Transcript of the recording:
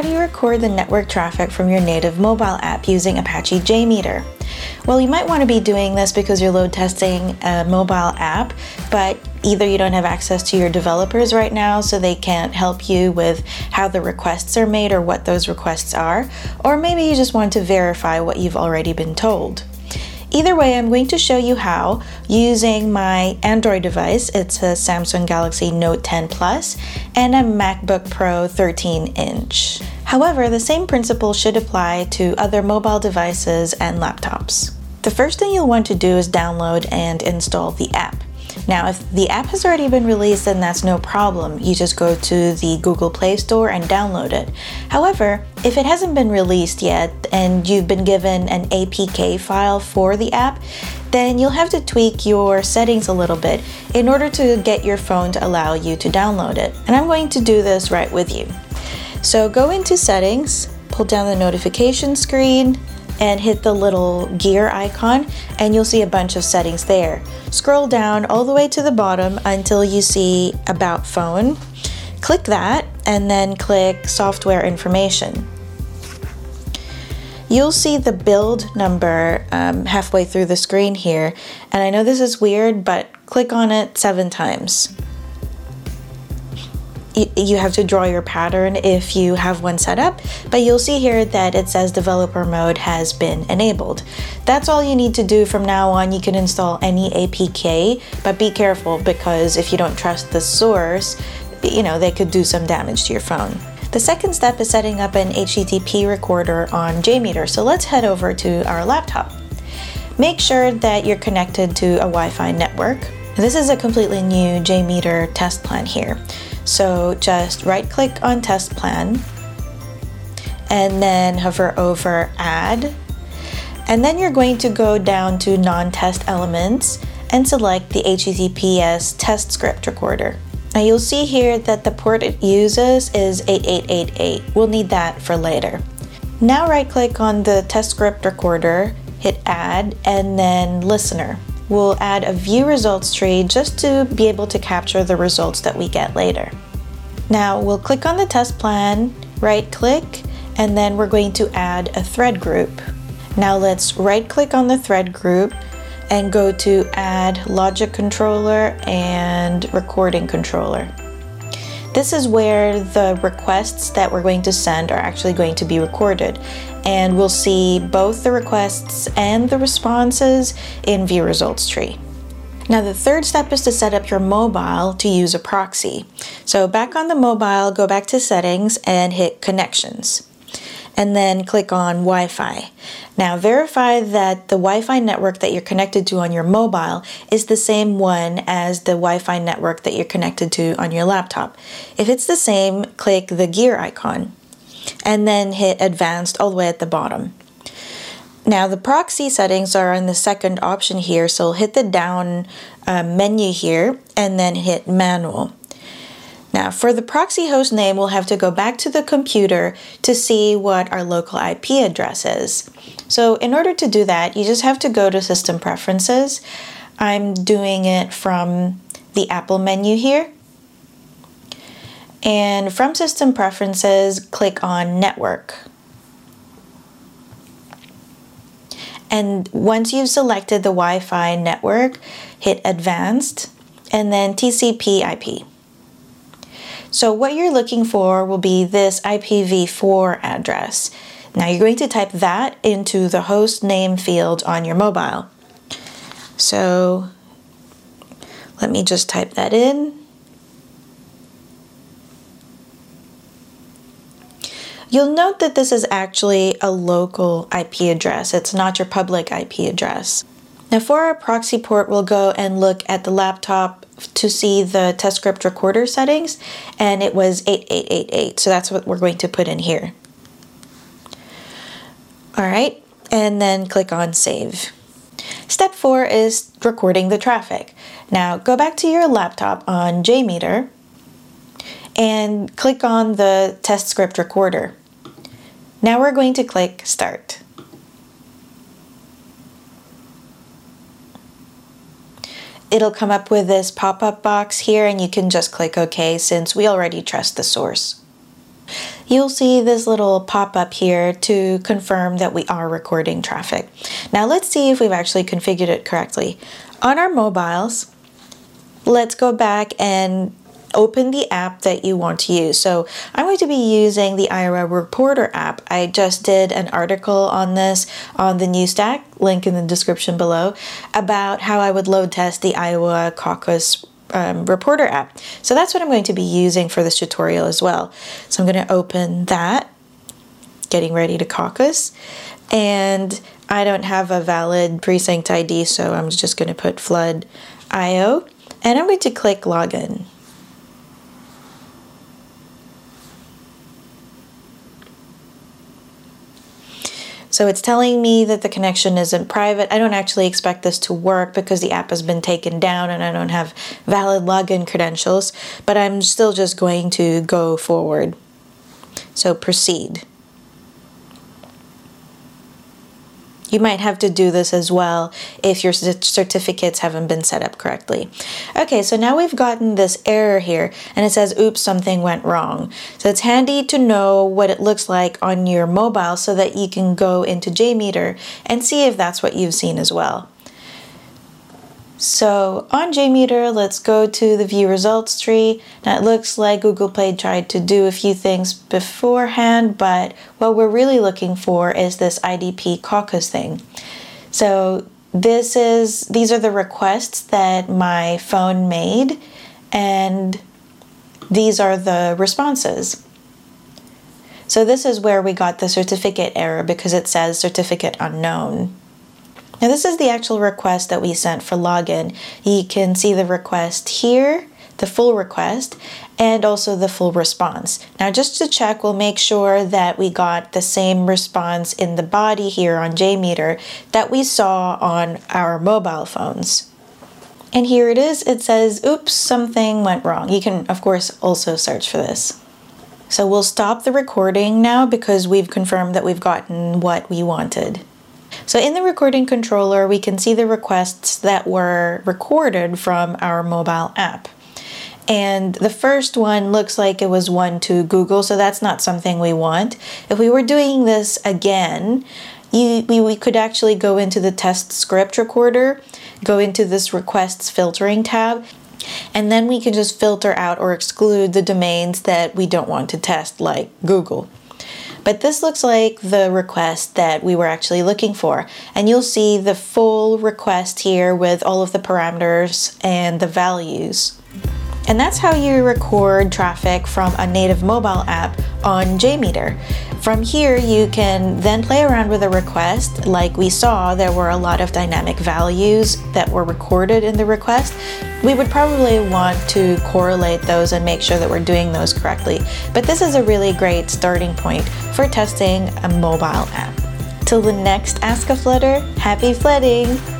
how do you record the network traffic from your native mobile app using Apache JMeter? Well, you might want to be doing this because you're load testing a mobile app, but either you don't have access to your developers right now, so they can't help you with how the requests are made or what those requests are, or maybe you just want to verify what you've already been told. Either way, I'm going to show you how using my Android device. It's a Samsung Galaxy Note 10 Plus and a MacBook Pro 13 inch. However, the same principle should apply to other mobile devices and laptops. The first thing you'll want to do is download and install the app. Now, if the app has already been released, then that's no problem. You just go to the Google Play Store and download it. However, if it hasn't been released yet and you've been given an APK file for the app, then you'll have to tweak your settings a little bit in order to get your phone to allow you to download it. And I'm going to do this right with you. So go into settings, pull down the notification screen, and hit the little gear icon and you'll see a bunch of settings there. Scroll down all the way to the bottom until you see About Phone. Click that and then click Software Information. You'll see the build number um, halfway through the screen here, and I know this is weird, but click on it seven times you have to draw your pattern if you have one set up, but you'll see here that it says developer mode has been enabled. That's all you need to do from now on. You can install any APK, but be careful because if you don't trust the source, you know, they could do some damage to your phone. The second step is setting up an HTTP recorder on JMeter, so let's head over to our laptop. Make sure that you're connected to a Wi Fi network. This is a completely new JMeter test plan here. So just right click on test plan and then hover over add. And then you're going to go down to non-test elements and select the HTTPS test script recorder. Now you'll see here that the port it uses is 8888. We'll need that for later. Now right click on the test script recorder, hit add, and then listener we'll add a view results tree just to be able to capture the results that we get later. Now we'll click on the test plan, right click, and then we're going to add a thread group. Now let's right click on the thread group and go to add logic controller and recording controller. This is where the requests that we're going to send are actually going to be recorded and we'll see both the requests and the responses in view results tree. Now the third step is to set up your mobile to use a proxy. So back on the mobile, go back to settings and hit connections. And then click on Wi-Fi. Now verify that the Wi-Fi network that you're connected to on your mobile is the same one as the Wi-Fi network that you're connected to on your laptop. If it's the same, click the gear icon and then hit advanced all the way at the bottom. Now the proxy settings are in the second option here, so hit the down uh, menu here and then hit manual. Now for the proxy host name, we'll have to go back to the computer to see what our local IP address is. So in order to do that, you just have to go to system preferences. I'm doing it from the Apple menu here and from System Preferences, click on Network. And once you've selected the Wi Fi network, hit Advanced and then TCP IP. So, what you're looking for will be this IPv4 address. Now, you're going to type that into the host name field on your mobile. So, let me just type that in. You'll note that this is actually a local IP address. It's not your public IP address. Now for our proxy port, we'll go and look at the laptop to see the test script recorder settings, and it was 8888, so that's what we're going to put in here. All right, and then click on Save. Step four is recording the traffic. Now go back to your laptop on JMeter and click on the test script recorder. Now we're going to click Start. It'll come up with this pop-up box here and you can just click OK since we already trust the source. you'll see this little pop up here to confirm that we are recording traffic. Now let's see if we've actually configured it correctly. On our mobiles, let's go back and open the app that you want to use. So I'm going to be using the Iowa Reporter app. I just did an article on this on the New Stack, link in the description below, about how I would load test the Iowa Caucus um, Reporter app. So that's what I'm going to be using for this tutorial as well. So I'm going to open that, getting ready to caucus, and I don't have a valid precinct ID, so I'm just going to put flood IO, and I'm going to click login. So it's telling me that the connection isn't private. I don't actually expect this to work because the app has been taken down and I don't have valid login credentials, but I'm still just going to go forward. So proceed. You might have to do this as well if your certificates haven't been set up correctly. Okay, so now we've gotten this error here and it says, oops, something went wrong. So it's handy to know what it looks like on your mobile so that you can go into JMeter and see if that's what you've seen as well. So on JMeter, let's go to the view results tree. Now it looks like Google Play tried to do a few things beforehand, but what we're really looking for is this IDP caucus thing. So this is these are the requests that my phone made and these are the responses. So this is where we got the certificate error because it says certificate unknown. Now this is the actual request that we sent for login. You can see the request here, the full request, and also the full response. Now just to check, we'll make sure that we got the same response in the body here on JMeter that we saw on our mobile phones. And here it is, it says, oops, something went wrong. You can, of course, also search for this. So we'll stop the recording now because we've confirmed that we've gotten what we wanted. So in the recording controller, we can see the requests that were recorded from our mobile app. And the first one looks like it was one to Google, so that's not something we want. If we were doing this again, you, we, we could actually go into the test script recorder, go into this requests filtering tab, and then we can just filter out or exclude the domains that we don't want to test, like Google. But this looks like the request that we were actually looking for. And you'll see the full request here with all of the parameters and the values. And that's how you record traffic from a native mobile app on JMeter. From here, you can then play around with a request. Like we saw, there were a lot of dynamic values that were recorded in the request. We would probably want to correlate those and make sure that we're doing those correctly. But this is a really great starting point for testing a mobile app. Till the next Ask a Flutter, happy flooding!